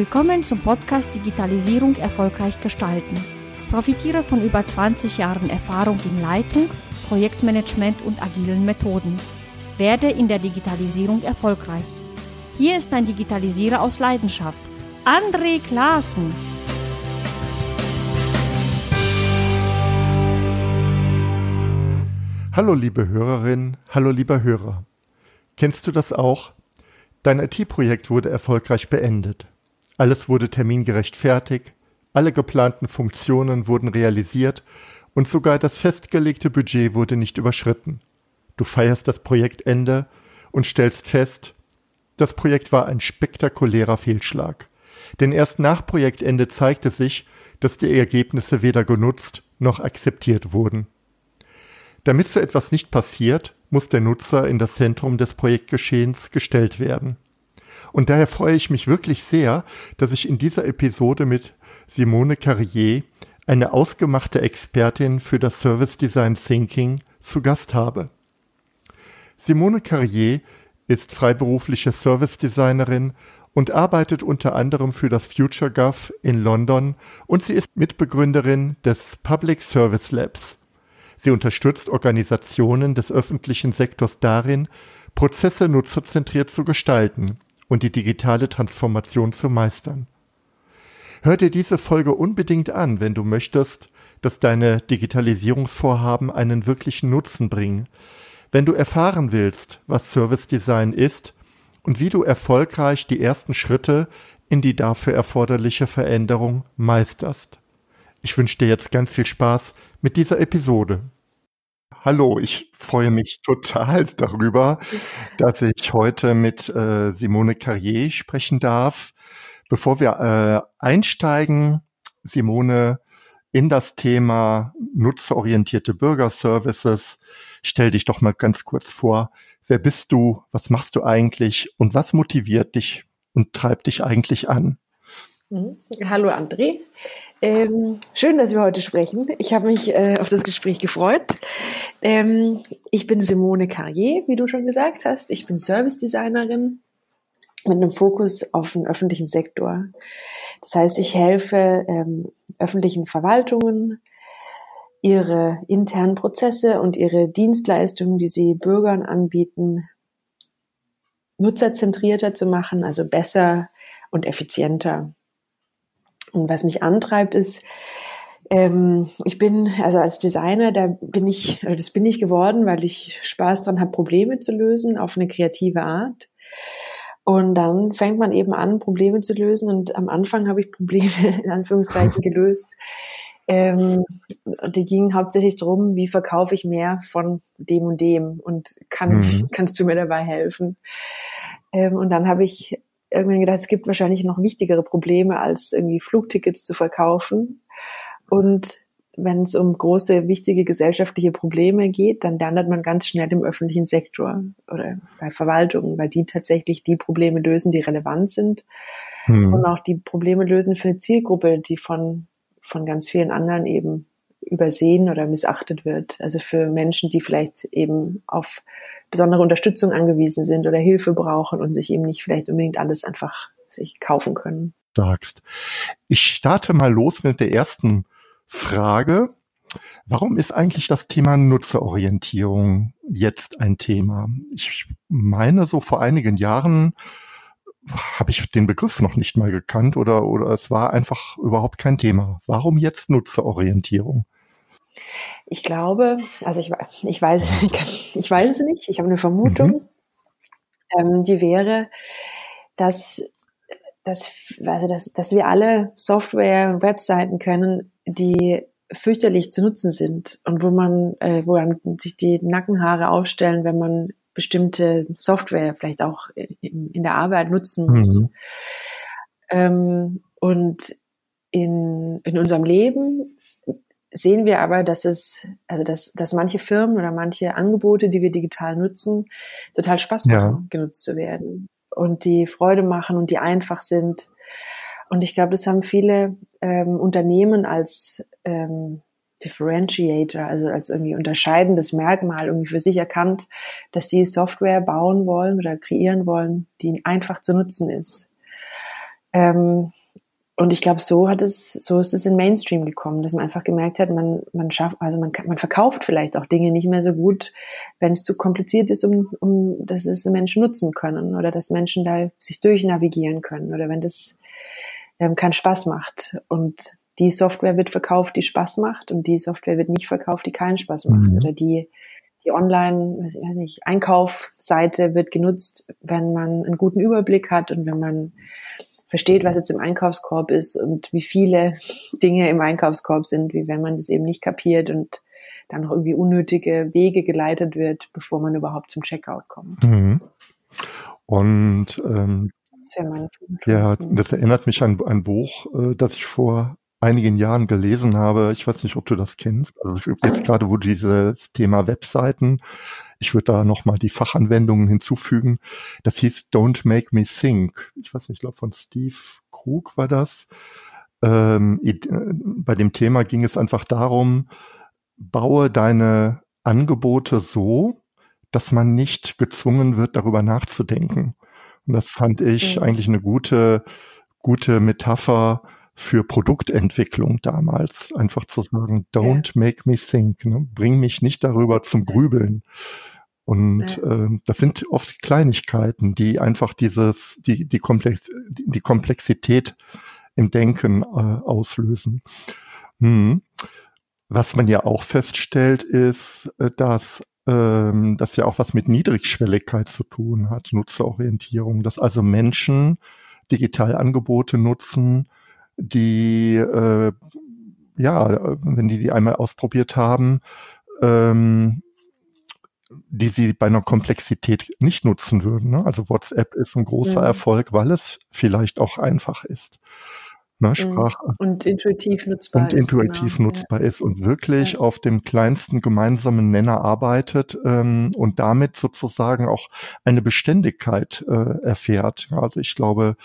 Willkommen zum Podcast Digitalisierung erfolgreich gestalten. Profitiere von über 20 Jahren Erfahrung in Leitung, Projektmanagement und agilen Methoden. Werde in der Digitalisierung erfolgreich. Hier ist ein Digitalisierer aus Leidenschaft, André Klaassen. Hallo liebe Hörerin, hallo lieber Hörer. Kennst du das auch? Dein IT-Projekt wurde erfolgreich beendet. Alles wurde termingerecht fertig, alle geplanten Funktionen wurden realisiert und sogar das festgelegte Budget wurde nicht überschritten. Du feierst das Projektende und stellst fest, das Projekt war ein spektakulärer Fehlschlag. Denn erst nach Projektende zeigte sich, dass die Ergebnisse weder genutzt noch akzeptiert wurden. Damit so etwas nicht passiert, muss der Nutzer in das Zentrum des Projektgeschehens gestellt werden. Und daher freue ich mich wirklich sehr, dass ich in dieser Episode mit Simone Carrier, eine ausgemachte Expertin für das Service Design Thinking, zu Gast habe. Simone Carrier ist freiberufliche Service Designerin und arbeitet unter anderem für das FutureGov in London und sie ist Mitbegründerin des Public Service Labs. Sie unterstützt Organisationen des öffentlichen Sektors darin, Prozesse nutzerzentriert zu gestalten und die digitale Transformation zu meistern. Hör dir diese Folge unbedingt an, wenn du möchtest, dass deine Digitalisierungsvorhaben einen wirklichen Nutzen bringen. Wenn du erfahren willst, was Service Design ist und wie du erfolgreich die ersten Schritte in die dafür erforderliche Veränderung meisterst. Ich wünsche dir jetzt ganz viel Spaß mit dieser Episode. Hallo, ich freue mich total darüber, dass ich heute mit äh, Simone Carrier sprechen darf. Bevor wir äh, einsteigen, Simone, in das Thema nutzerorientierte Bürgerservices, stell dich doch mal ganz kurz vor. Wer bist du? Was machst du eigentlich? Und was motiviert dich und treibt dich eigentlich an? Mhm. Hallo André. Ähm, schön, dass wir heute sprechen. Ich habe mich äh, auf das Gespräch gefreut. Ähm, ich bin Simone Carrier, wie du schon gesagt hast. Ich bin Service Designerin mit einem Fokus auf den öffentlichen Sektor. Das heißt, ich helfe ähm, öffentlichen Verwaltungen, ihre internen Prozesse und ihre Dienstleistungen, die sie Bürgern anbieten, nutzerzentrierter zu machen, also besser und effizienter. Und was mich antreibt, ist, ähm, ich bin, also als Designer, da bin ich, also das bin ich geworden, weil ich Spaß dran habe, Probleme zu lösen auf eine kreative Art. Und dann fängt man eben an, Probleme zu lösen. Und am Anfang habe ich Probleme in Anführungszeichen gelöst. Ähm, die gingen hauptsächlich darum, wie verkaufe ich mehr von dem und dem und kann, mhm. kannst du mir dabei helfen? Ähm, und dann habe ich irgendwann gedacht, es gibt wahrscheinlich noch wichtigere Probleme, als irgendwie Flugtickets zu verkaufen. Und wenn es um große, wichtige gesellschaftliche Probleme geht, dann landet man ganz schnell im öffentlichen Sektor oder bei Verwaltungen, weil die tatsächlich die Probleme lösen, die relevant sind hm. und auch die Probleme lösen für eine Zielgruppe, die von, von ganz vielen anderen eben übersehen oder missachtet wird. Also für Menschen, die vielleicht eben auf besondere Unterstützung angewiesen sind oder Hilfe brauchen und sich eben nicht vielleicht unbedingt alles einfach sich kaufen können. Sagst. Ich starte mal los mit der ersten Frage. Warum ist eigentlich das Thema Nutzerorientierung jetzt ein Thema? Ich meine, so vor einigen Jahren habe ich den Begriff noch nicht mal gekannt oder, oder es war einfach überhaupt kein Thema. Warum jetzt Nutzerorientierung? Ich glaube, also ich, ich, weiß, ich weiß es nicht, ich habe eine Vermutung, mhm. ähm, die wäre, dass, dass, also dass, dass wir alle Software und Webseiten können, die fürchterlich zu nutzen sind und wo man, äh, wo einem sich die Nackenhaare aufstellen, wenn man bestimmte Software vielleicht auch in, in der Arbeit nutzen muss. Mhm. Ähm, und in, in unserem Leben sehen wir aber, dass es, also dass, dass manche Firmen oder manche Angebote, die wir digital nutzen, total Spaß machen, ja. genutzt zu werden und die Freude machen und die einfach sind. Und ich glaube, das haben viele ähm, Unternehmen als ähm, Differentiator, also als irgendwie unterscheidendes Merkmal irgendwie für sich erkannt, dass sie Software bauen wollen oder kreieren wollen, die einfach zu nutzen ist. Ähm, und ich glaube, so hat es, so ist es in Mainstream gekommen, dass man einfach gemerkt hat, man, man schafft, also man, man verkauft vielleicht auch Dinge nicht mehr so gut, wenn es zu kompliziert ist, um, um, dass es Menschen nutzen können oder dass Menschen da sich durchnavigieren können oder wenn das ähm, keinen Spaß macht. Und die Software wird verkauft, die Spaß macht und die Software wird nicht verkauft, die keinen Spaß macht. Mhm. Oder die, die Online, weiß ich nicht, Einkaufsseite wird genutzt, wenn man einen guten Überblick hat und wenn man versteht, was jetzt im Einkaufskorb ist und wie viele Dinge im Einkaufskorb sind, wie wenn man das eben nicht kapiert und dann noch irgendwie unnötige Wege geleitet wird, bevor man überhaupt zum Checkout kommt. Mhm. Und ähm, das ja, das erinnert mich an ein Buch, äh, das ich vor einigen Jahren gelesen habe. Ich weiß nicht, ob du das kennst. Also jetzt gerade, wo dieses Thema Webseiten, ich würde da nochmal die Fachanwendungen hinzufügen. Das hieß Don't Make Me Think. Ich weiß nicht, ich glaube von Steve Krug war das. Ähm, äh, bei dem Thema ging es einfach darum, baue deine Angebote so, dass man nicht gezwungen wird, darüber nachzudenken. Und das fand ich mhm. eigentlich eine gute, gute Metapher für Produktentwicklung damals. Einfach zu sagen, don't ja. make me think, ne? bring mich nicht darüber zum Grübeln. Und ja. äh, das sind oft Kleinigkeiten, die einfach dieses, die, die, Komplex, die Komplexität im Denken äh, auslösen. Hm. Was man ja auch feststellt, ist, äh, dass ähm, das ja auch was mit Niedrigschwelligkeit zu tun hat, Nutzerorientierung, dass also Menschen Digitalangebote nutzen, die, äh, ja, wenn die die einmal ausprobiert haben, ähm, die sie bei einer Komplexität nicht nutzen würden. Ne? Also WhatsApp ist ein großer ja. Erfolg, weil es vielleicht auch einfach ist ne, mhm. Sprache. Und intuitiv nutzbar und ist. Und intuitiv genau. nutzbar ja. ist und wirklich ja. auf dem kleinsten gemeinsamen Nenner arbeitet ähm, und damit sozusagen auch eine Beständigkeit äh, erfährt. Also ich glaube,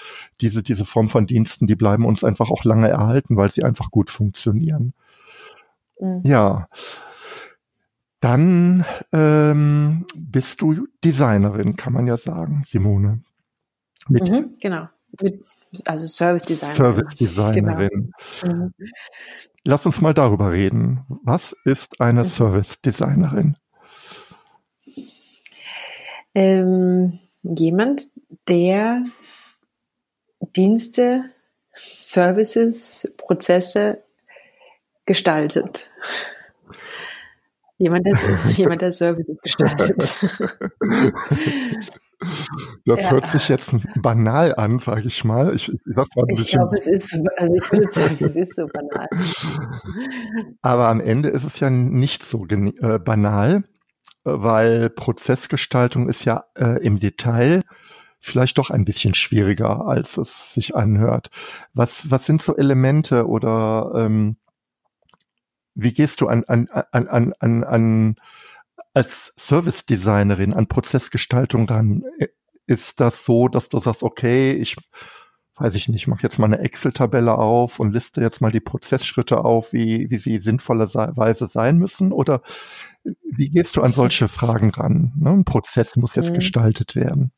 diese, diese Form von Diensten, die bleiben uns einfach auch lange erhalten, weil sie einfach gut funktionieren. Mhm. Ja. Dann ähm, bist du Designerin, kann man ja sagen, Simone. Mit, mhm, genau. Mit, also Service Designerin. Service Designerin. Genau. Mhm. Lass uns mal darüber reden. Was ist eine mhm. Service Designerin? Ähm, jemand, der Dienste, Services, Prozesse gestaltet. Jemand, der, jemand, der Services gestaltet. Das ja. hört sich jetzt banal an, sage ich mal. Ich, ich, ich glaube, es ist, also ich würde sagen, es ist so banal. Aber am Ende ist es ja nicht so äh, banal, weil Prozessgestaltung ist ja äh, im Detail vielleicht doch ein bisschen schwieriger, als es sich anhört. Was, was sind so Elemente oder ähm, wie gehst du an, an, an, an, an, an als Service-Designerin an Prozessgestaltung dann ist das so, dass du sagst, okay, ich weiß ich nicht, mache jetzt mal eine Excel-Tabelle auf und liste jetzt mal die Prozessschritte auf, wie, wie sie sinnvollerweise sein müssen? Oder wie gehst du an solche Fragen ran? Ne? Ein Prozess muss jetzt mhm. gestaltet werden.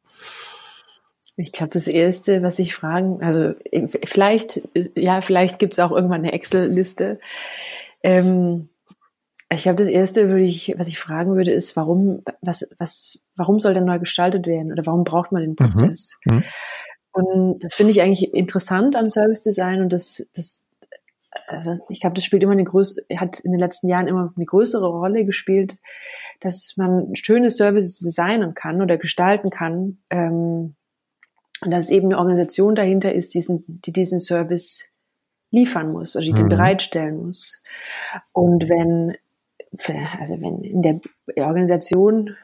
Ich glaube, das Erste, was ich fragen, also vielleicht, ja, vielleicht gibt es auch irgendwann eine Excel-Liste. Ähm, ich glaube, das erste würde ich, was ich fragen würde, ist, warum, was, was, warum soll denn neu gestaltet werden oder warum braucht man den mhm. Prozess? Mhm. Und das finde ich eigentlich interessant am Service Design und das, das, also ich glaube, das spielt immer eine größere, hat in den letzten Jahren immer eine größere Rolle gespielt, dass man schöne Services designen kann oder gestalten kann. Ähm, und dass eben eine Organisation dahinter ist, diesen, die diesen Service liefern muss oder die den mhm. bereitstellen muss. Und wenn also wenn in der Organisation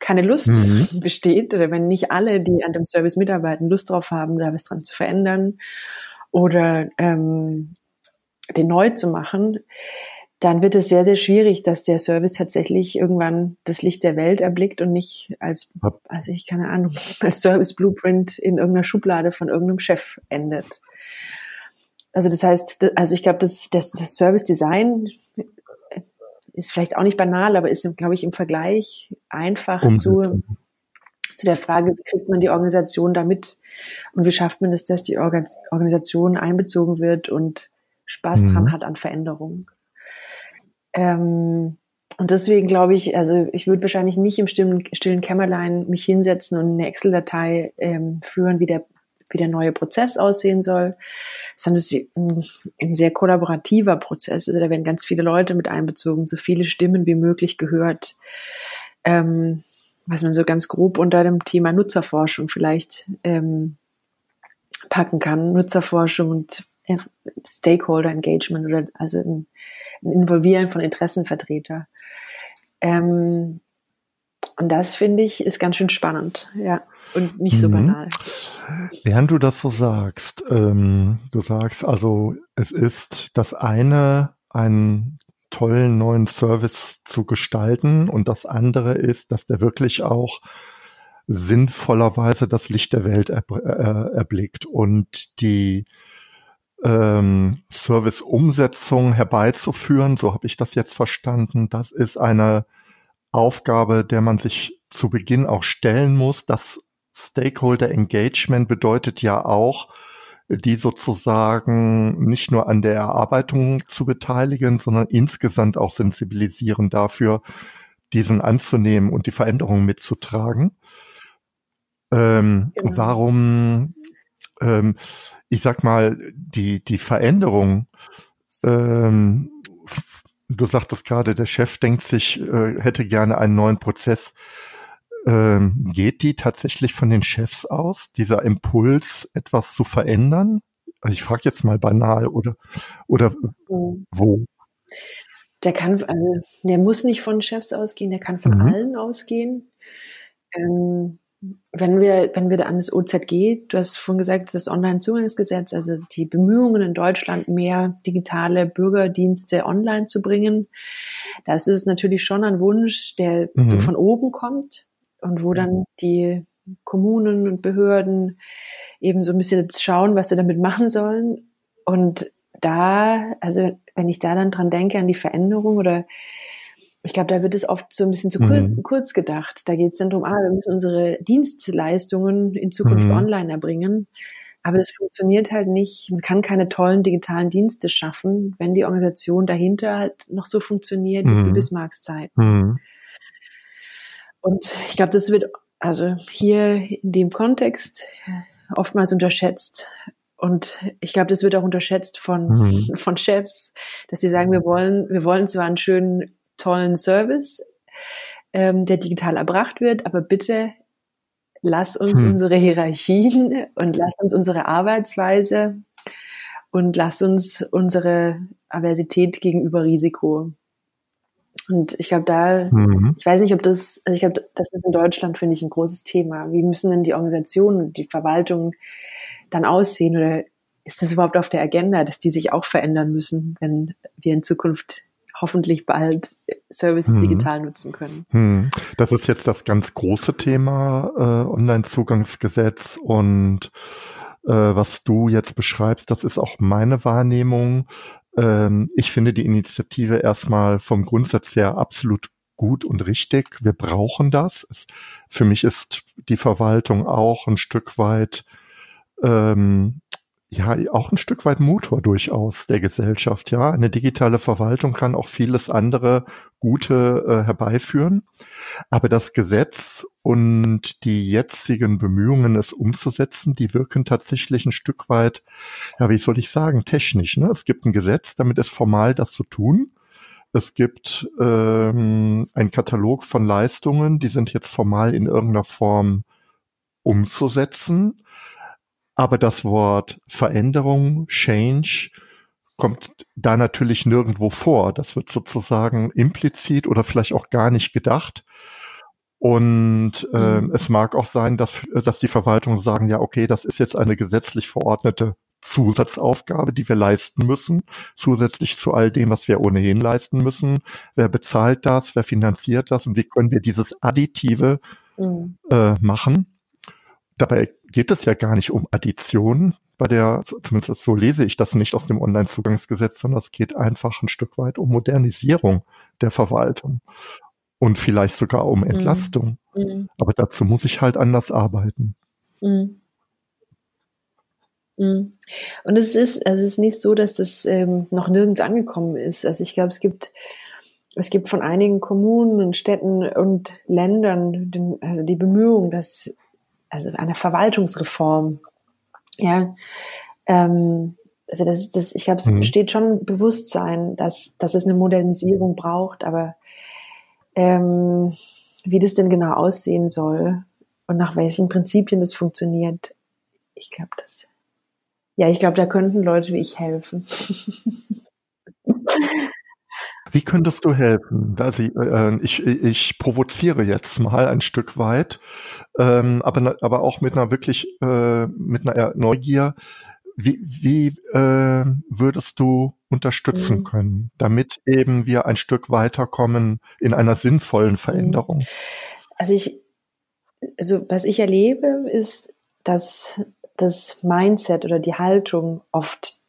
keine Lust mhm. besteht oder wenn nicht alle, die an dem Service mitarbeiten, Lust drauf haben, da was dran zu verändern oder ähm, den neu zu machen, dann wird es sehr, sehr schwierig, dass der Service tatsächlich irgendwann das Licht der Welt erblickt und nicht als, also ich keine Ahnung, als Service Blueprint in irgendeiner Schublade von irgendeinem Chef endet. Also das heißt, also ich glaube, das, das, das Service Design ist vielleicht auch nicht banal, aber ist, glaube ich, im Vergleich einfach zu, zu der Frage, wie kriegt man die Organisation damit und wie schafft man es, dass die Organisation einbezogen wird und Spaß mhm. dran hat an Veränderungen. Ähm, und deswegen glaube ich, also ich würde wahrscheinlich nicht im stillen, stillen Kämmerlein mich hinsetzen und eine Excel-Datei ähm, führen, wie der, wie der neue Prozess aussehen soll, sondern es ist ein, ein, sehr kollaborativer Prozess. Also da werden ganz viele Leute mit einbezogen, so viele Stimmen wie möglich gehört. Ähm, was man so ganz grob unter dem Thema Nutzerforschung vielleicht ähm, packen kann. Nutzerforschung und Stakeholder Engagement oder also ein, ein Involvieren von Interessenvertreter. Ähm, und das finde ich ist ganz schön spannend, ja, und nicht so mhm. banal. Während du das so sagst, ähm, du sagst also, es ist das eine, einen tollen neuen Service zu gestalten und das andere ist, dass der wirklich auch sinnvollerweise das Licht der Welt er, äh, erblickt und die ähm, Service-Umsetzung herbeizuführen, so habe ich das jetzt verstanden. Das ist eine Aufgabe, der man sich zu Beginn auch stellen muss. Das Stakeholder Engagement bedeutet ja auch, die sozusagen nicht nur an der Erarbeitung zu beteiligen, sondern insgesamt auch sensibilisieren dafür, diesen anzunehmen und die Veränderungen mitzutragen. Ähm, genau. Warum ähm, ich sag mal, die, die Veränderung, ähm, du sagtest gerade, der Chef denkt sich, äh, hätte gerne einen neuen Prozess. Ähm, geht die tatsächlich von den Chefs aus, dieser Impuls, etwas zu verändern? Also ich frage jetzt mal banal oder oder mhm. wo? Der kann, also der muss nicht von Chefs ausgehen, der kann von mhm. allen ausgehen. Ähm, wenn wir, wenn wir da an das OZG, du hast vorhin gesagt, das Online-Zugangsgesetz, also die Bemühungen in Deutschland, mehr digitale Bürgerdienste online zu bringen, das ist natürlich schon ein Wunsch, der mhm. so von oben kommt und wo dann die Kommunen und Behörden eben so ein bisschen jetzt schauen, was sie damit machen sollen. Und da, also wenn ich da dann dran denke an die Veränderung oder ich glaube, da wird es oft so ein bisschen zu mhm. kurz gedacht. Da geht es dann darum, ah, wir müssen unsere Dienstleistungen in Zukunft mhm. online erbringen. Aber das funktioniert halt nicht. Man kann keine tollen digitalen Dienste schaffen, wenn die Organisation dahinter halt noch so funktioniert wie zu mhm. Bismarcks Zeit. Mhm. Und ich glaube, das wird also hier in dem Kontext oftmals unterschätzt. Und ich glaube, das wird auch unterschätzt von, mhm. von Chefs, dass sie sagen, wir wollen, wir wollen zwar einen schönen tollen Service, ähm, der digital erbracht wird, aber bitte lass uns hm. unsere Hierarchien und lass uns unsere Arbeitsweise und lass uns unsere Aversität gegenüber Risiko. Und ich glaube, da, mhm. ich weiß nicht, ob das, also ich glaube, das ist in Deutschland, finde ich, ein großes Thema. Wie müssen denn die Organisationen und die Verwaltung dann aussehen? Oder ist das überhaupt auf der Agenda, dass die sich auch verändern müssen, wenn wir in Zukunft hoffentlich bald Services hm. digital nutzen können. Hm. Das ist jetzt das ganz große Thema äh, Online-Zugangsgesetz und äh, was du jetzt beschreibst, das ist auch meine Wahrnehmung. Ähm, ich finde die Initiative erstmal vom Grundsatz her absolut gut und richtig. Wir brauchen das. Es, für mich ist die Verwaltung auch ein Stück weit ähm, ja auch ein Stück weit Motor durchaus der Gesellschaft. Ja, eine digitale Verwaltung kann auch vieles andere Gute äh, herbeiführen. Aber das Gesetz und die jetzigen Bemühungen, es umzusetzen, die wirken tatsächlich ein Stück weit, ja, wie soll ich sagen, technisch. Ne? Es gibt ein Gesetz, damit ist formal das zu tun. Es gibt ähm, ein Katalog von Leistungen, die sind jetzt formal in irgendeiner Form umzusetzen. Aber das Wort Veränderung, Change, kommt da natürlich nirgendwo vor. Das wird sozusagen implizit oder vielleicht auch gar nicht gedacht. Und äh, mhm. es mag auch sein, dass, dass die Verwaltungen sagen, ja, okay, das ist jetzt eine gesetzlich verordnete Zusatzaufgabe, die wir leisten müssen, zusätzlich zu all dem, was wir ohnehin leisten müssen. Wer bezahlt das? Wer finanziert das? Und wie können wir dieses Additive mhm. äh, machen? Dabei geht es ja gar nicht um Addition, bei der, zumindest so lese ich das nicht aus dem Onlinezugangsgesetz, sondern es geht einfach ein Stück weit um Modernisierung der Verwaltung. und vielleicht sogar um mhm. Entlastung. Mhm. Aber dazu muss ich halt anders arbeiten. Mhm. mhm. Und es ist, also es ist nicht so, dass das ähm, noch nirgends angekommen ist. Also ich glaube, es gibt, es gibt von einigen Kommunen und Städten und Ländern, den, also die Bemühungen, dass, also eine Verwaltungsreform, ja, ähm, also das ist das, ich glaube, es mhm. besteht schon Bewusstsein, dass, dass es eine Modernisierung braucht, aber ähm, wie das denn genau aussehen soll und nach welchen Prinzipien das funktioniert, ich glaube, das, ja, ich glaube, da könnten Leute wie ich helfen. Wie könntest du helfen? Also, äh, ich, ich provoziere jetzt mal ein Stück weit, ähm, aber, aber auch mit einer wirklich, äh, mit einer Neugier. Wie, wie äh, würdest du unterstützen mhm. können, damit eben wir ein Stück weiterkommen in einer sinnvollen mhm. Veränderung? Also ich, also was ich erlebe, ist, dass das Mindset oder die Haltung oft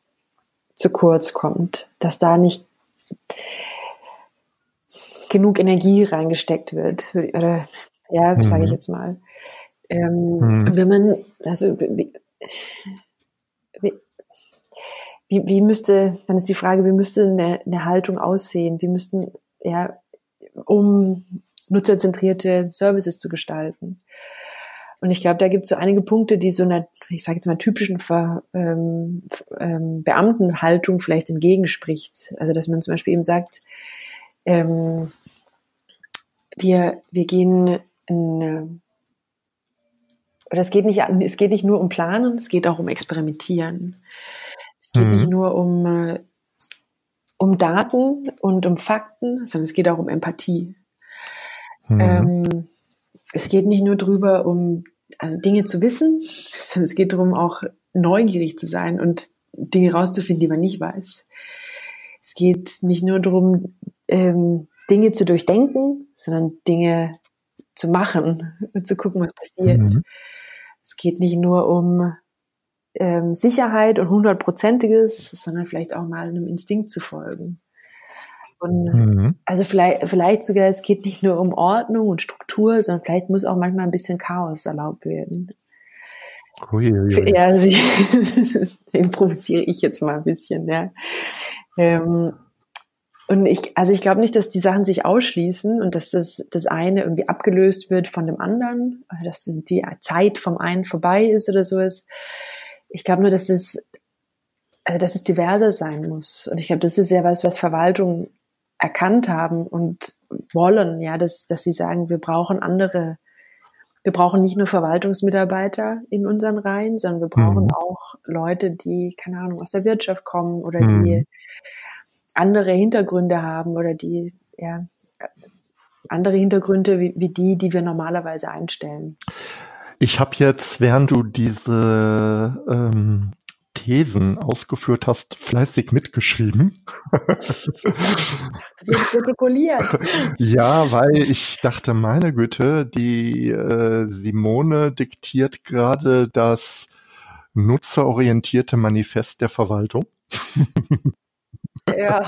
zu kurz kommt, dass da nicht genug Energie reingesteckt wird, oder ja, mhm. sage ich jetzt mal. Ähm, mhm. Wenn man, also wie, wie, wie müsste, dann ist die Frage, wie müsste eine, eine Haltung aussehen? Wie müssten, ja, um nutzerzentrierte Services zu gestalten? Und ich glaube, da gibt es so einige Punkte, die so einer, ich sage jetzt mal, typischen Ver, ähm, ähm, Beamtenhaltung vielleicht entgegenspricht. Also dass man zum Beispiel eben sagt, ähm, wir, wir gehen in, oder es geht nicht, es geht nicht nur um Planen, es geht auch um Experimentieren. Es geht mhm. nicht nur um, äh, um Daten und um Fakten, sondern es geht auch um Empathie. Mhm. Ähm, es geht nicht nur drüber, um also Dinge zu wissen, sondern es geht darum, auch neugierig zu sein und Dinge rauszufinden, die man nicht weiß. Es geht nicht nur darum, ähm, Dinge zu durchdenken, sondern Dinge zu machen und zu gucken, was passiert. Mhm. Es geht nicht nur um ähm, Sicherheit und hundertprozentiges, sondern vielleicht auch mal einem Instinkt zu folgen. Und mhm. also vielleicht, vielleicht sogar, es geht nicht nur um Ordnung und Struktur, sondern vielleicht muss auch manchmal ein bisschen Chaos erlaubt werden. Ui, ui, ui. Ja, also, den provoziere ich jetzt mal ein bisschen, ja. Ähm, und ich, also ich glaube nicht, dass die Sachen sich ausschließen und dass das, das eine irgendwie abgelöst wird von dem anderen, dass die Zeit vom einen vorbei ist oder so ist. Ich glaube nur, dass es, also dass es diverser sein muss. Und ich glaube, das ist ja was, was Verwaltungen erkannt haben und wollen, ja, dass, dass sie sagen, wir brauchen andere, wir brauchen nicht nur Verwaltungsmitarbeiter in unseren Reihen, sondern wir brauchen mhm. auch Leute, die, keine Ahnung, aus der Wirtschaft kommen oder mhm. die andere Hintergründe haben oder die, ja, andere Hintergründe wie, wie die, die wir normalerweise einstellen. Ich habe jetzt, während du diese ähm, Thesen ausgeführt hast, fleißig mitgeschrieben. protokolliert. ja, weil ich dachte, meine Güte, die äh, Simone diktiert gerade das nutzerorientierte Manifest der Verwaltung. ja,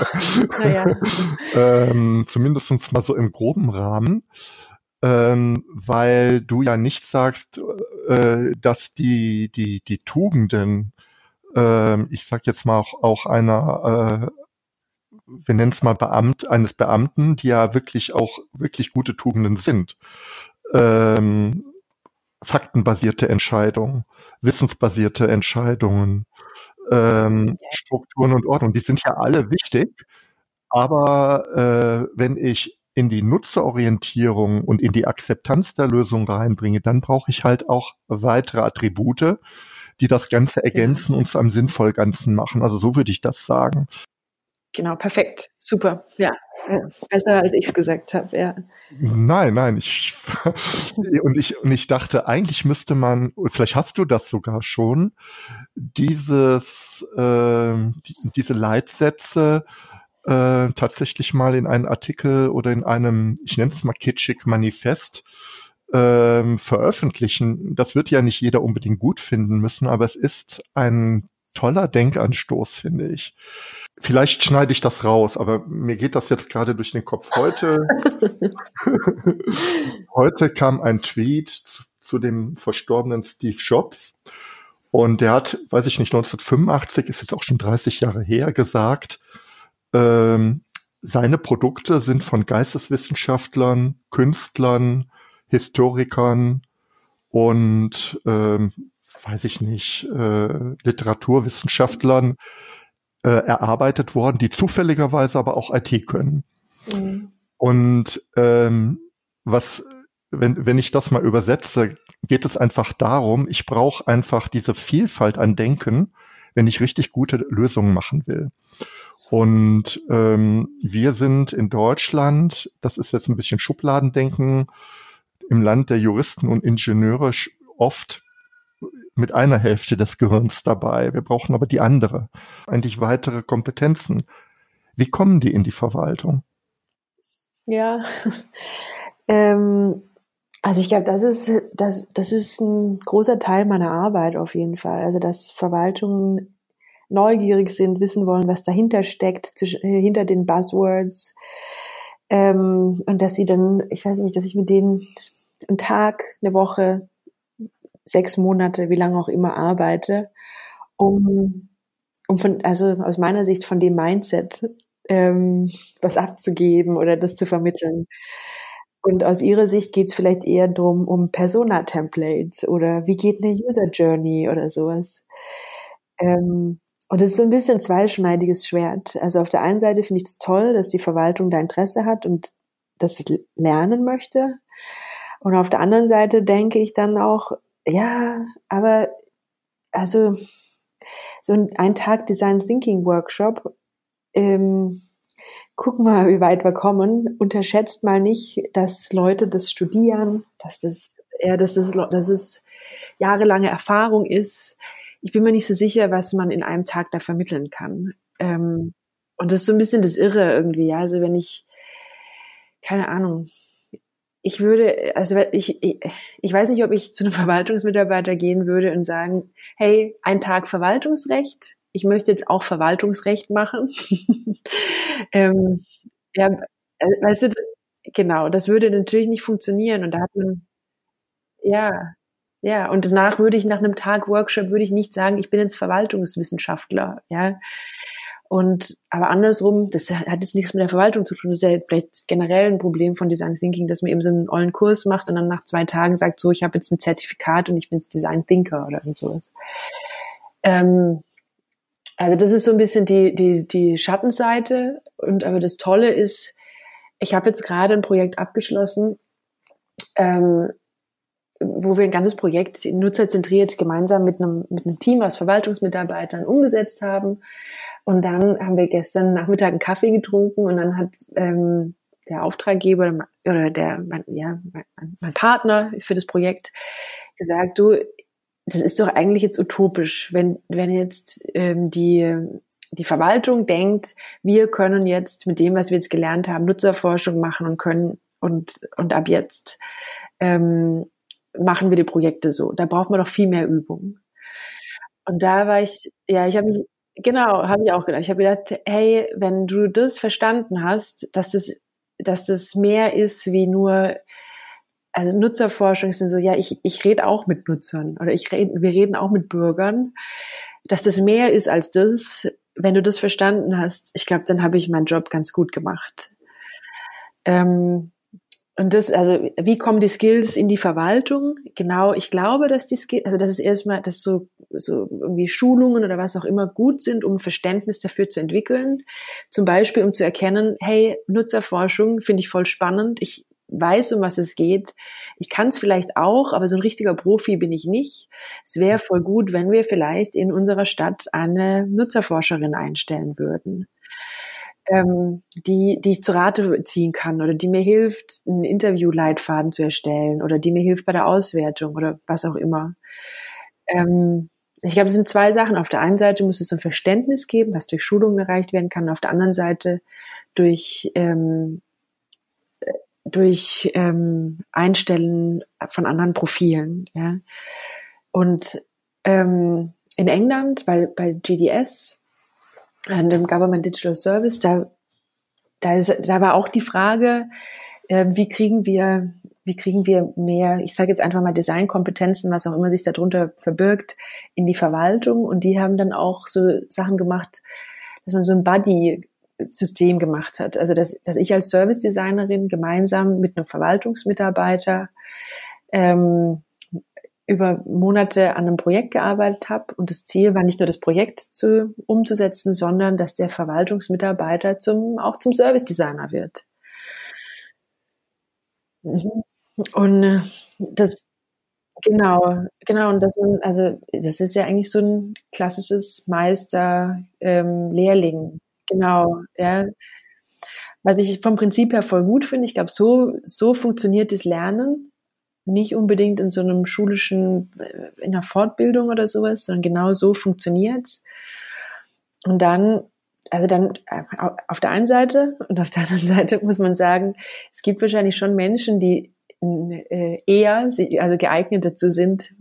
naja. ähm, zumindest mal so im groben Rahmen ähm, weil du ja nicht sagst, äh, dass die, die, die Tugenden, äh, ich sag jetzt mal auch, auch einer, äh, wir nennen es mal Beamt, eines Beamten, die ja wirklich auch wirklich gute Tugenden sind. Ähm, faktenbasierte Entscheidungen, wissensbasierte Entscheidungen, ähm, Strukturen und Ordnung, die sind ja alle wichtig. Aber äh, wenn ich in die Nutzerorientierung und in die Akzeptanz der Lösung reinbringe, dann brauche ich halt auch weitere Attribute, die das Ganze ergänzen und zu einem sinnvoll Ganzen machen. Also so würde ich das sagen. Genau, perfekt. Super. Ja, besser als ich es gesagt habe, ja. Nein, nein, ich und ich und ich dachte, eigentlich müsste man, vielleicht hast du das sogar schon, dieses äh, die, diese Leitsätze äh, tatsächlich mal in einen Artikel oder in einem, ich nenne es mal kitschig Manifest ähm, veröffentlichen. Das wird ja nicht jeder unbedingt gut finden müssen, aber es ist ein toller Denkanstoß, finde ich. Vielleicht schneide ich das raus, aber mir geht das jetzt gerade durch den Kopf. Heute, heute kam ein Tweet zu, zu dem verstorbenen Steve Jobs und der hat, weiß ich nicht, 1985, ist jetzt auch schon 30 Jahre her, gesagt, ähm, seine Produkte sind von Geisteswissenschaftlern, Künstlern, Historikern und ähm, weiß ich nicht, äh, Literaturwissenschaftlern äh, erarbeitet worden, die zufälligerweise aber auch IT können. Mhm. Und ähm, was, wenn, wenn ich das mal übersetze, geht es einfach darum, ich brauche einfach diese Vielfalt an Denken, wenn ich richtig gute Lösungen machen will. Und ähm, wir sind in Deutschland, das ist jetzt ein bisschen Schubladendenken, im Land der Juristen und Ingenieure oft mit einer Hälfte des Gehirns dabei. Wir brauchen aber die andere. Eigentlich weitere Kompetenzen. Wie kommen die in die Verwaltung? Ja, ähm, also ich glaube, das ist, das, das ist ein großer Teil meiner Arbeit auf jeden Fall. Also dass Verwaltungen neugierig sind, wissen wollen, was dahinter steckt, hinter den Buzzwords. Ähm, und dass sie dann, ich weiß nicht, dass ich mit denen einen Tag, eine Woche, sechs Monate, wie lange auch immer arbeite, um, um von, also aus meiner Sicht von dem Mindset ähm, was abzugeben oder das zu vermitteln. Und aus ihrer Sicht geht es vielleicht eher drum um Persona-Templates oder wie geht eine User Journey oder sowas. Ähm, und es ist so ein bisschen zweischneidiges Schwert. Also auf der einen Seite finde ich es das toll, dass die Verwaltung da Interesse hat und das lernen möchte. Und auf der anderen Seite denke ich dann auch, ja, aber also so ein Tag Design Thinking Workshop, ähm, guck mal, wie weit wir kommen. Unterschätzt mal nicht, dass Leute das studieren, dass das, ja, dass das, dass es jahrelange Erfahrung ist. Ich bin mir nicht so sicher, was man in einem Tag da vermitteln kann. Ähm, und das ist so ein bisschen das Irre irgendwie. Ja? Also wenn ich, keine Ahnung, ich würde, also ich, ich, weiß nicht, ob ich zu einem Verwaltungsmitarbeiter gehen würde und sagen, hey, ein Tag Verwaltungsrecht, ich möchte jetzt auch Verwaltungsrecht machen. ähm, ja, äh, weißt du, genau, das würde natürlich nicht funktionieren und da hat man, ja, ja, und danach würde ich nach einem Tag Workshop würde ich nicht sagen, ich bin jetzt Verwaltungswissenschaftler, ja. Und aber andersrum, das hat jetzt nichts mit der Verwaltung zu tun, das ist ja vielleicht generell ein Problem von Design Thinking, dass man eben so einen ollen Kurs macht und dann nach zwei Tagen sagt, so, ich habe jetzt ein Zertifikat und ich bin jetzt Design Thinker oder sowas. Ähm, also das ist so ein bisschen die, die, die Schattenseite. Und aber das Tolle ist, ich habe jetzt gerade ein Projekt abgeschlossen, ähm, wo wir ein ganzes Projekt nutzerzentriert gemeinsam mit einem, mit einem Team aus Verwaltungsmitarbeitern umgesetzt haben. Und dann haben wir gestern Nachmittag einen Kaffee getrunken und dann hat ähm, der Auftraggeber oder der, mein, ja, mein, mein Partner für das Projekt gesagt, du, das ist doch eigentlich jetzt utopisch, wenn, wenn jetzt ähm, die, die Verwaltung denkt, wir können jetzt mit dem, was wir jetzt gelernt haben, Nutzerforschung machen und können und, und ab jetzt ähm, machen wir die Projekte so. Da braucht man doch viel mehr Übung. Und da war ich, ja, ich habe mich, genau, habe ich auch gedacht. Ich habe gedacht, hey, wenn du das verstanden hast, dass das, dass das mehr ist wie nur, also Nutzerforschung ist so, ja, ich, ich rede auch mit Nutzern oder ich rede, wir reden auch mit Bürgern, dass das mehr ist als das. Wenn du das verstanden hast, ich glaube, dann habe ich meinen Job ganz gut gemacht. Ähm, und das, also, wie kommen die Skills in die Verwaltung? Genau, ich glaube, dass die Skills, also, das ist erstmal, dass so, so irgendwie Schulungen oder was auch immer gut sind, um Verständnis dafür zu entwickeln. Zum Beispiel, um zu erkennen, hey, Nutzerforschung finde ich voll spannend. Ich weiß, um was es geht. Ich kann es vielleicht auch, aber so ein richtiger Profi bin ich nicht. Es wäre voll gut, wenn wir vielleicht in unserer Stadt eine Nutzerforscherin einstellen würden ähm, die, die ich zu Rate ziehen kann oder die mir hilft, einen Interviewleitfaden zu erstellen oder die mir hilft bei der Auswertung oder was auch immer. Ähm, ich glaube, es sind zwei Sachen. Auf der einen Seite muss es ein Verständnis geben, was durch Schulungen erreicht werden kann. Auf der anderen Seite durch, ähm, durch ähm, Einstellen von anderen Profilen. Ja? Und ähm, in England, weil bei GDS, an dem Government Digital Service, da, da, ist, da war auch die Frage, äh, wie kriegen wir wie kriegen wir mehr, ich sage jetzt einfach mal Designkompetenzen, was auch immer sich darunter verbirgt, in die Verwaltung. Und die haben dann auch so Sachen gemacht, dass man so ein Buddy-System gemacht hat. Also dass, dass ich als Service-Designerin gemeinsam mit einem Verwaltungsmitarbeiter ähm, über Monate an einem Projekt gearbeitet habe und das Ziel war nicht nur das Projekt zu, umzusetzen, sondern dass der Verwaltungsmitarbeiter zum, auch zum Service Designer wird. Mhm. Und äh, das, genau, genau, und das, also, das ist ja eigentlich so ein klassisches Meister-Lehrling. Ähm, genau, ja. Was ich vom Prinzip her voll gut finde, ich glaube, so, so funktioniert das Lernen. Nicht unbedingt in so einem schulischen, in einer Fortbildung oder sowas, sondern genau so funktioniert's. Und dann also dann äh, auf der einen Seite und auf der anderen Seite muss man sagen, es gibt wahrscheinlich schon Menschen, die äh, eher, also geeignet dazu sind,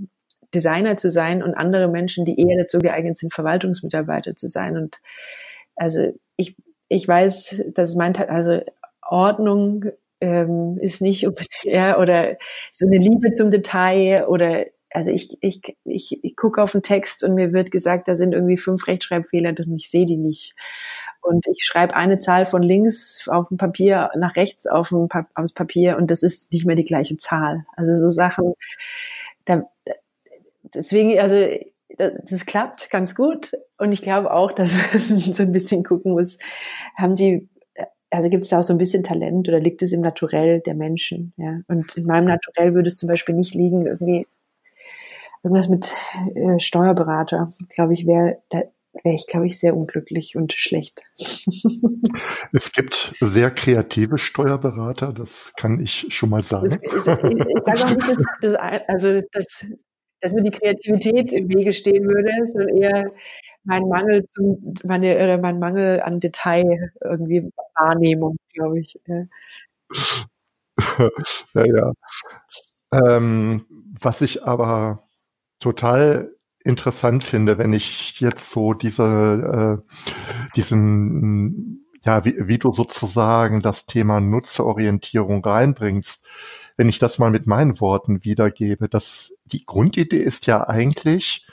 Designer zu sein und andere Menschen, die eher dazu geeignet sind, Verwaltungsmitarbeiter zu sein. Und also ich, ich weiß, dass mein, also Ordnung ähm, ist nicht ja, oder so eine Liebe zum Detail oder also ich, ich, ich, ich gucke auf den Text und mir wird gesagt, da sind irgendwie fünf Rechtschreibfehler und ich sehe die nicht. Und ich schreibe eine Zahl von links auf dem Papier nach rechts auf dem pa aufs Papier und das ist nicht mehr die gleiche Zahl. Also so Sachen, da, deswegen, also das klappt ganz gut. Und ich glaube auch, dass man so ein bisschen gucken muss, haben die, also gibt es da auch so ein bisschen Talent oder liegt es im Naturell der Menschen? Ja? Und in meinem Naturell würde es zum Beispiel nicht liegen, irgendwie irgendwas mit äh, Steuerberater. Glaube ich, wäre wäre ich, glaube ich, sehr unglücklich und schlecht. es gibt sehr kreative Steuerberater, das kann ich schon mal sagen. Das, ich, ich sage auch nicht, dass, dass, also, dass, dass mir die Kreativität im Wege stehen würde, sondern eher mein Mangel zum, meine, oder mein Mangel an Detail irgendwie Wahrnehmung, glaube ich. Ja, ja. ja. Ähm, was ich aber total interessant finde, wenn ich jetzt so diese, äh, diesen, ja, wie, wie du sozusagen das Thema Nutzerorientierung reinbringst, wenn ich das mal mit meinen Worten wiedergebe, dass die Grundidee ist ja eigentlich,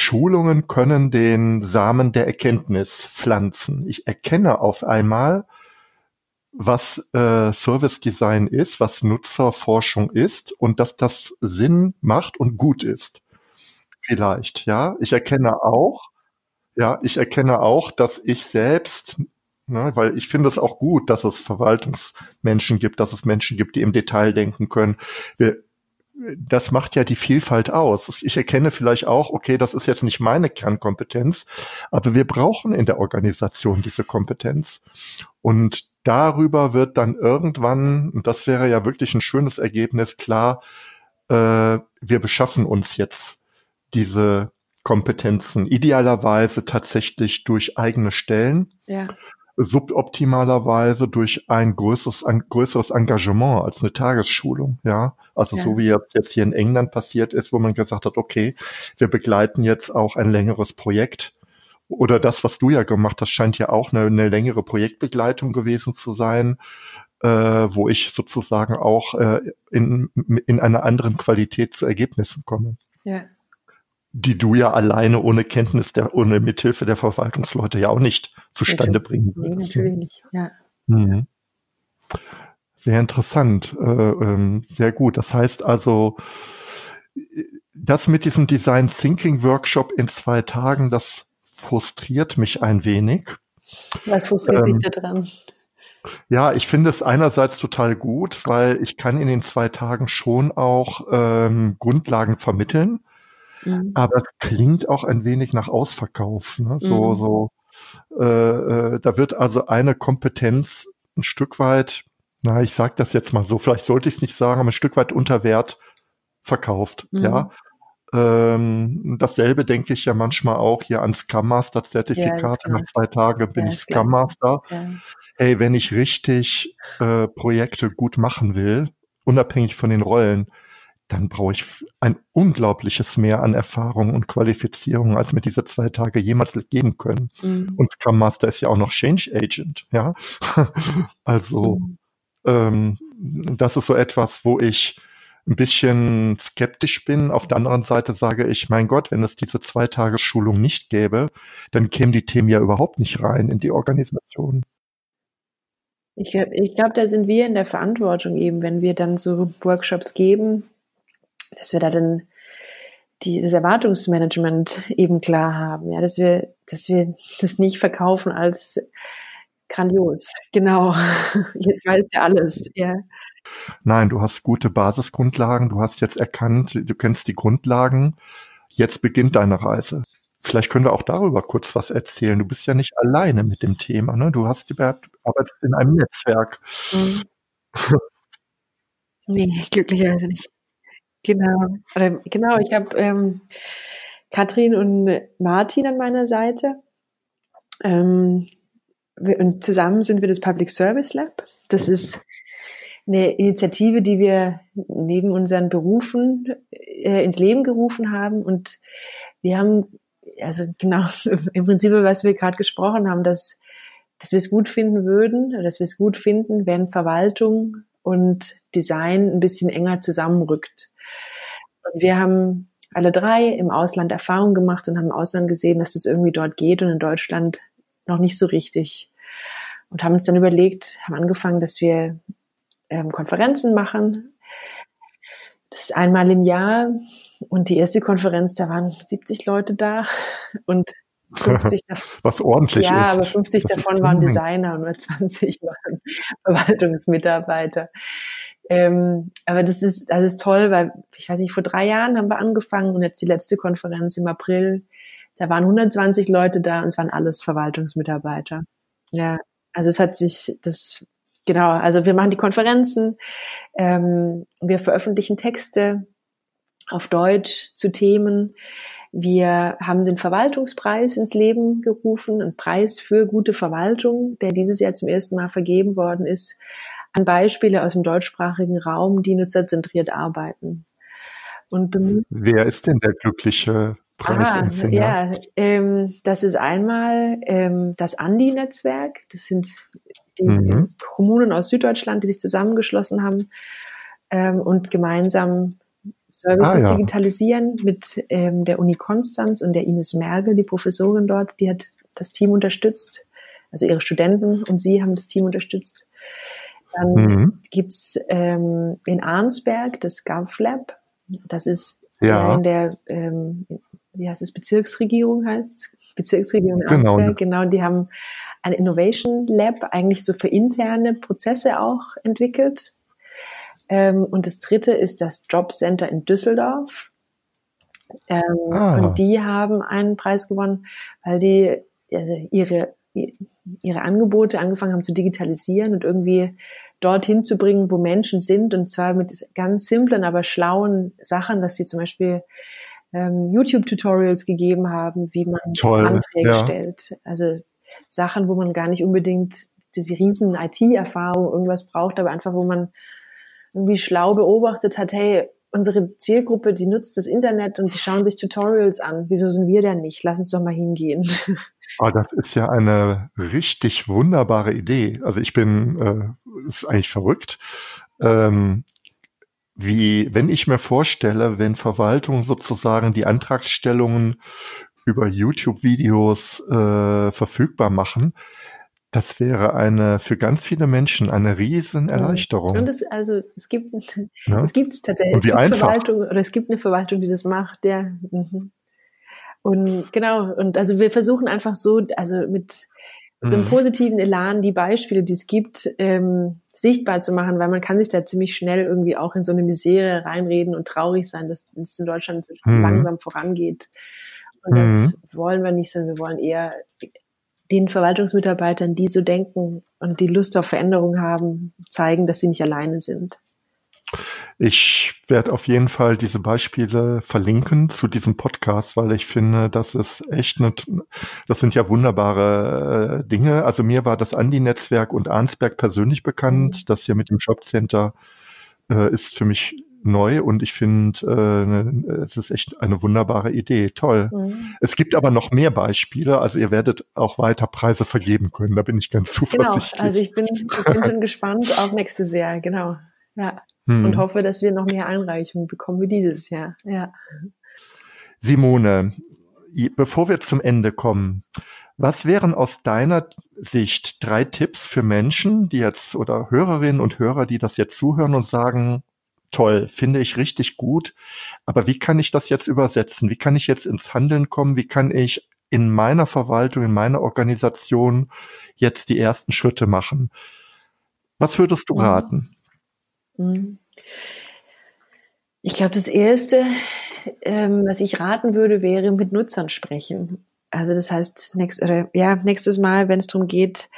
Schulungen können den Samen der Erkenntnis pflanzen. Ich erkenne auf einmal, was äh, Service Design ist, was Nutzerforschung ist und dass das Sinn macht und gut ist vielleicht, ja. Ich erkenne auch, ja, ich erkenne auch, dass ich selbst, ne, weil ich finde es auch gut, dass es Verwaltungsmenschen gibt, dass es Menschen gibt, die im Detail denken können. Wir, das macht ja die Vielfalt aus. Ich erkenne vielleicht auch, okay, das ist jetzt nicht meine Kernkompetenz, aber wir brauchen in der Organisation diese Kompetenz. Und darüber wird dann irgendwann, und das wäre ja wirklich ein schönes Ergebnis, klar, äh, wir beschaffen uns jetzt diese Kompetenzen idealerweise tatsächlich durch eigene Stellen, ja. Suboptimalerweise durch ein größeres, ein größeres Engagement als eine Tagesschulung, ja. Also ja. so wie jetzt, jetzt hier in England passiert ist, wo man gesagt hat, okay, wir begleiten jetzt auch ein längeres Projekt. Oder das, was du ja gemacht hast, scheint ja auch eine, eine längere Projektbegleitung gewesen zu sein, äh, wo ich sozusagen auch äh, in, in einer anderen Qualität zu Ergebnissen komme. Ja die du ja alleine ohne Kenntnis der, ohne Mithilfe der Verwaltungsleute ja auch nicht zustande natürlich, bringen würdest. Nee, natürlich nicht, ja. Mhm. Sehr interessant, äh, ähm, sehr gut. Das heißt also, das mit diesem Design Thinking Workshop in zwei Tagen, das frustriert mich ein wenig. Was frustriert ähm, dich daran? Ja, ich finde es einerseits total gut, weil ich kann in den zwei Tagen schon auch ähm, Grundlagen vermitteln Mhm. Aber es klingt auch ein wenig nach Ausverkauf. Ne? So, mhm. so, äh, äh, da wird also eine Kompetenz ein Stück weit, na, ich sag das jetzt mal so, vielleicht sollte ich es nicht sagen, aber ein Stück weit unter Wert verkauft. Mhm. Ja. Ähm, dasselbe denke ich ja manchmal auch hier an Scrum Master Zertifikate. Ja, Nach zwei Tagen bin ja, ich Scrum Master. Ja. Hey, wenn ich richtig äh, Projekte gut machen will, unabhängig von den Rollen, dann brauche ich ein unglaubliches Mehr an Erfahrung und Qualifizierung, als mir diese zwei Tage jemals geben können. Mhm. Und Scrum Master ist ja auch noch Change Agent, ja. also mhm. ähm, das ist so etwas, wo ich ein bisschen skeptisch bin. Auf der anderen Seite sage ich, mein Gott, wenn es diese zwei Tage Schulung nicht gäbe, dann kämen die Themen ja überhaupt nicht rein in die Organisation. Ich, ich glaube, da sind wir in der Verantwortung eben, wenn wir dann so Workshops geben, dass wir da dann die, das Erwartungsmanagement eben klar haben, ja, dass wir, dass wir das nicht verkaufen als grandios. Genau. Jetzt weiß ja alles, ja. Nein, du hast gute Basisgrundlagen, du hast jetzt erkannt, du kennst die Grundlagen. Jetzt beginnt deine Reise. Vielleicht können wir auch darüber kurz was erzählen. Du bist ja nicht alleine mit dem Thema, ne? Du hast arbeitest in einem Netzwerk. Mhm. nee, glücklicherweise nicht. Genau. Oder, genau, ich habe ähm, Katrin und Martin an meiner Seite. Ähm, wir, und zusammen sind wir das Public Service Lab. Das ist eine Initiative, die wir neben unseren Berufen äh, ins Leben gerufen haben. Und wir haben, also genau im Prinzip, was wir gerade gesprochen haben, dass, dass wir es gut finden würden, dass wir es gut finden, wenn Verwaltung und Design ein bisschen enger zusammenrückt. Und wir haben alle drei im Ausland Erfahrung gemacht und haben im Ausland gesehen, dass das irgendwie dort geht und in Deutschland noch nicht so richtig. Und haben uns dann überlegt, haben angefangen, dass wir ähm, Konferenzen machen. Das ist einmal im Jahr. Und die erste Konferenz, da waren 70 Leute da und 50 davon. Was ordentlich ja, ist. Ja, aber 50 das davon waren Designer und nur 20 waren Verwaltungsmitarbeiter. Ähm, aber das ist, das ist toll, weil ich weiß nicht, vor drei Jahren haben wir angefangen und jetzt die letzte Konferenz im April, da waren 120 Leute da und es waren alles Verwaltungsmitarbeiter. Ja, also es hat sich das genau, also wir machen die Konferenzen, ähm, wir veröffentlichen Texte auf Deutsch zu Themen. Wir haben den Verwaltungspreis ins Leben gerufen, einen Preis für gute Verwaltung, der dieses Jahr zum ersten Mal vergeben worden ist an Beispiele aus dem deutschsprachigen Raum, die nutzerzentriert arbeiten. Und Wer ist denn der glückliche Preisempfänger? Ah, ja, ähm, das ist einmal ähm, das Andi-Netzwerk. Das sind die mhm. Kommunen aus Süddeutschland, die sich zusammengeschlossen haben ähm, und gemeinsam Services ah, ja. digitalisieren mit ähm, der Uni Konstanz und der Ines Mergel, die Professorin dort, die hat das Team unterstützt. Also ihre Studenten und sie haben das Team unterstützt. Dann mhm. gibt's ähm, in Arnsberg das GovLab. Das ist ja. in der, ähm, wie heißt es, Bezirksregierung heißt Bezirksregierung genau. Arnsberg. Genau, die haben ein Innovation Lab eigentlich so für interne Prozesse auch entwickelt. Ähm, und das dritte ist das Jobcenter in Düsseldorf. Ähm, ah. Und die haben einen Preis gewonnen, weil die also ihre ihre Angebote angefangen haben zu digitalisieren und irgendwie dorthin zu bringen, wo Menschen sind und zwar mit ganz simplen, aber schlauen Sachen, dass sie zum Beispiel ähm, YouTube-Tutorials gegeben haben, wie man Toll, Anträge ja. stellt. Also Sachen, wo man gar nicht unbedingt die riesen IT-Erfahrung irgendwas braucht, aber einfach, wo man irgendwie schlau beobachtet hat, hey, unsere Zielgruppe, die nutzt das Internet und die schauen sich Tutorials an. Wieso sind wir denn nicht? Lass uns doch mal hingehen. Oh, das ist ja eine richtig wunderbare Idee. Also ich bin, äh, ist eigentlich verrückt. Ähm, wie, wenn ich mir vorstelle, wenn Verwaltung sozusagen die Antragsstellungen über YouTube-Videos äh, verfügbar machen, das wäre eine für ganz viele Menschen eine riesen Erleichterung. Und es, also es gibt ja? es gibt tatsächlich Und wie einfach. Verwaltung oder es gibt eine Verwaltung, die das macht, ja. Mhm. Und genau, und also wir versuchen einfach so, also mit so einem mhm. positiven Elan die Beispiele, die es gibt, ähm, sichtbar zu machen, weil man kann sich da ziemlich schnell irgendwie auch in so eine Misere reinreden und traurig sein, dass es in Deutschland mhm. langsam vorangeht. Und mhm. das wollen wir nicht, sondern wir wollen eher den Verwaltungsmitarbeitern, die so denken und die Lust auf Veränderung haben, zeigen, dass sie nicht alleine sind. Ich werde auf jeden Fall diese Beispiele verlinken zu diesem Podcast, weil ich finde, das ist echt eine, das sind ja wunderbare äh, Dinge. Also mir war das Andi-Netzwerk und Arnsberg persönlich bekannt, mhm. das hier mit dem Jobcenter äh, ist für mich neu und ich finde, äh, ne, es ist echt eine wunderbare Idee. Toll. Mhm. Es gibt aber noch mehr Beispiele, also ihr werdet auch weiter Preise vergeben können, da bin ich ganz zuversichtlich. Genau, also ich bin, ich bin schon gespannt auf nächstes Jahr, genau. Ja. Hm. Und hoffe, dass wir noch mehr Einreichungen bekommen wie dieses Jahr. Ja. Simone, bevor wir zum Ende kommen, was wären aus deiner Sicht drei Tipps für Menschen, die jetzt oder Hörerinnen und Hörer, die das jetzt zuhören und sagen, toll, finde ich richtig gut, aber wie kann ich das jetzt übersetzen? Wie kann ich jetzt ins Handeln kommen? Wie kann ich in meiner Verwaltung, in meiner Organisation jetzt die ersten Schritte machen? Was würdest du raten? Mhm. Ich glaube, das Erste, ähm, was ich raten würde, wäre mit Nutzern sprechen. Also das heißt, nächst, oder, ja, nächstes Mal, wenn es darum geht,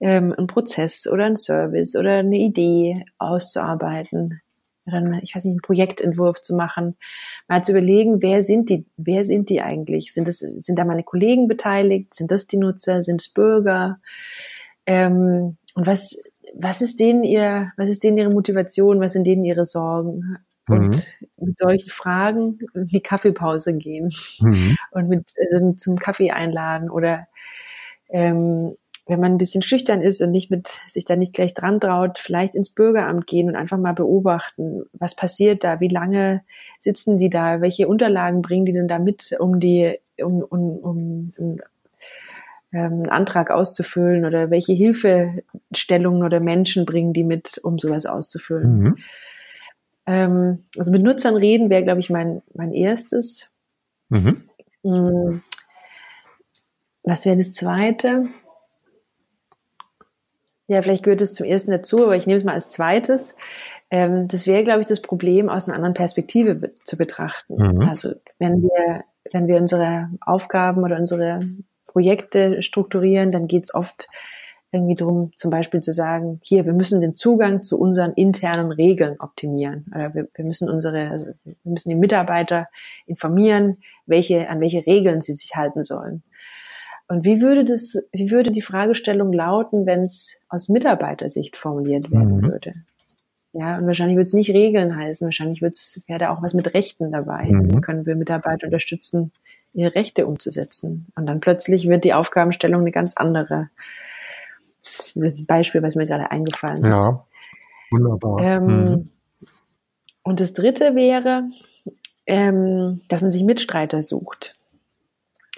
ähm, einen Prozess oder einen Service oder eine Idee auszuarbeiten, oder ich weiß nicht, einen Projektentwurf zu machen, mal zu überlegen, wer sind die, wer sind die eigentlich? Sind es, sind da meine Kollegen beteiligt? Sind das die Nutzer? Sind es Bürger? Ähm, und was, was ist denen ihr, was ist denen ihre Motivation? Was sind denen ihre Sorgen? und mhm. mit solchen Fragen in die Kaffeepause gehen mhm. und mit also zum Kaffee einladen oder ähm, wenn man ein bisschen schüchtern ist und nicht mit sich da nicht gleich dran traut, vielleicht ins Bürgeramt gehen und einfach mal beobachten, was passiert da, wie lange sitzen die da, welche Unterlagen bringen die denn da mit, um die um, um, um, um einen Antrag auszufüllen oder welche Hilfestellungen oder Menschen bringen die mit, um sowas auszufüllen. Mhm. Ähm, also mit Nutzern reden wäre, glaube ich, mein, mein erstes. Mhm. Mm. Was wäre das zweite? Ja, vielleicht gehört es zum ersten dazu, aber ich nehme es mal als zweites. Ähm, das wäre, glaube ich, das Problem aus einer anderen Perspektive be zu betrachten. Mhm. Also wenn wir, wenn wir unsere Aufgaben oder unsere Projekte strukturieren, dann geht es oft irgendwie drum, zum Beispiel zu sagen, hier, wir müssen den Zugang zu unseren internen Regeln optimieren. Oder wir, wir müssen unsere, also wir müssen die Mitarbeiter informieren, welche, an welche Regeln sie sich halten sollen. Und wie würde das, wie würde die Fragestellung lauten, wenn es aus Mitarbeitersicht formuliert werden mhm. würde? Ja, und wahrscheinlich würde es nicht Regeln heißen, wahrscheinlich wäre da auch was mit Rechten dabei. Mhm. Also können wir Mitarbeiter unterstützen, ihre Rechte umzusetzen. Und dann plötzlich wird die Aufgabenstellung eine ganz andere das ist ein Beispiel, was mir gerade eingefallen ist. Ja, wunderbar. Ähm, mhm. Und das dritte wäre, ähm, dass man sich Mitstreiter sucht.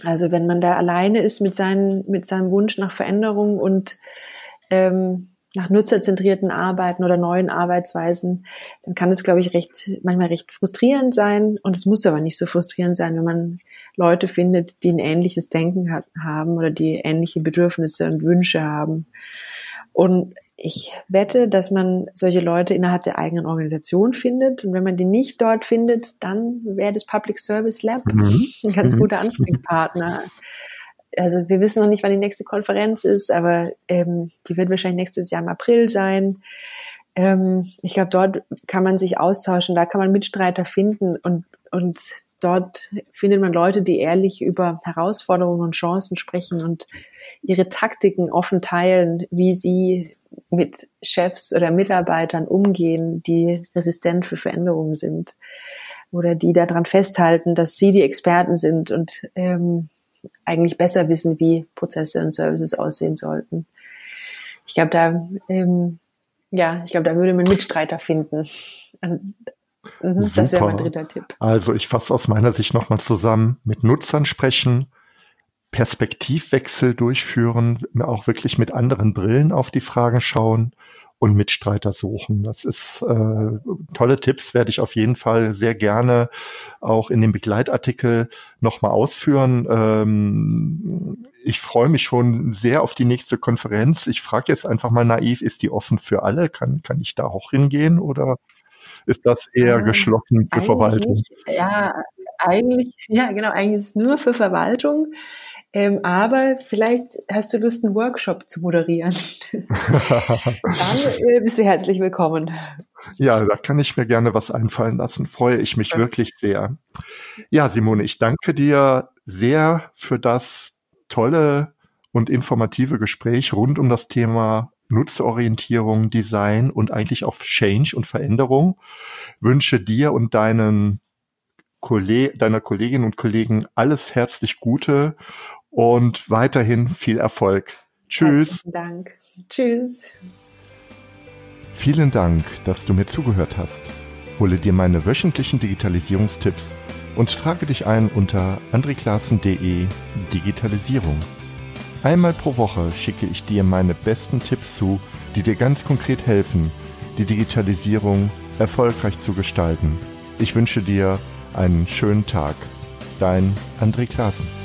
Also wenn man da alleine ist mit, seinen, mit seinem Wunsch nach Veränderung und ähm, nach nutzerzentrierten Arbeiten oder neuen Arbeitsweisen, dann kann es, glaube ich, recht, manchmal recht frustrierend sein. Und es muss aber nicht so frustrierend sein, wenn man Leute findet, die ein ähnliches Denken hat, haben oder die ähnliche Bedürfnisse und Wünsche haben. Und ich wette, dass man solche Leute innerhalb der eigenen Organisation findet. Und wenn man die nicht dort findet, dann wäre das Public Service Lab mhm. ein ganz mhm. guter Ansprechpartner. Also wir wissen noch nicht, wann die nächste Konferenz ist, aber ähm, die wird wahrscheinlich nächstes Jahr im April sein. Ähm, ich glaube, dort kann man sich austauschen, da kann man Mitstreiter finden und, und dort findet man Leute, die ehrlich über Herausforderungen und Chancen sprechen und ihre Taktiken offen teilen, wie sie mit Chefs oder Mitarbeitern umgehen, die resistent für Veränderungen sind oder die daran festhalten, dass sie die Experten sind und ähm, eigentlich besser wissen, wie Prozesse und Services aussehen sollten. Ich glaube, da ähm, ja, ich glaube, da würde man Mitstreiter finden. Mhm, das wäre mein dritter Tipp. Also ich fasse aus meiner Sicht nochmal zusammen, mit Nutzern sprechen, Perspektivwechsel durchführen, auch wirklich mit anderen Brillen auf die Fragen schauen und Mitstreiter suchen. Das ist äh, tolle Tipps, werde ich auf jeden Fall sehr gerne auch in dem Begleitartikel nochmal ausführen. Ähm, ich freue mich schon sehr auf die nächste Konferenz. Ich frage jetzt einfach mal naiv, ist die offen für alle? Kann, kann ich da auch hingehen oder? Ist das eher ähm, geschlossen für Verwaltung? Nicht. Ja, eigentlich, ja, genau, eigentlich ist es nur für Verwaltung. Ähm, aber vielleicht hast du Lust, einen Workshop zu moderieren. Dann äh, bist du herzlich willkommen. Ja, da kann ich mir gerne was einfallen lassen. Freue ich mich ja. wirklich sehr. Ja, Simone, ich danke dir sehr für das tolle und informative Gespräch rund um das Thema Nutzorientierung, Design und eigentlich auf Change und Veränderung. Wünsche dir und deinen Kolleg deiner Kolleginnen und Kollegen alles herzlich Gute und weiterhin viel Erfolg. Tschüss. Herzlichen Dank. Tschüss. Vielen Dank, dass du mir zugehört hast. Hole dir meine wöchentlichen Digitalisierungstipps und trage dich ein unter andreklassen.de Digitalisierung. Einmal pro Woche schicke ich dir meine besten Tipps zu, die dir ganz konkret helfen, die Digitalisierung erfolgreich zu gestalten. Ich wünsche dir einen schönen Tag. Dein André Klaassen.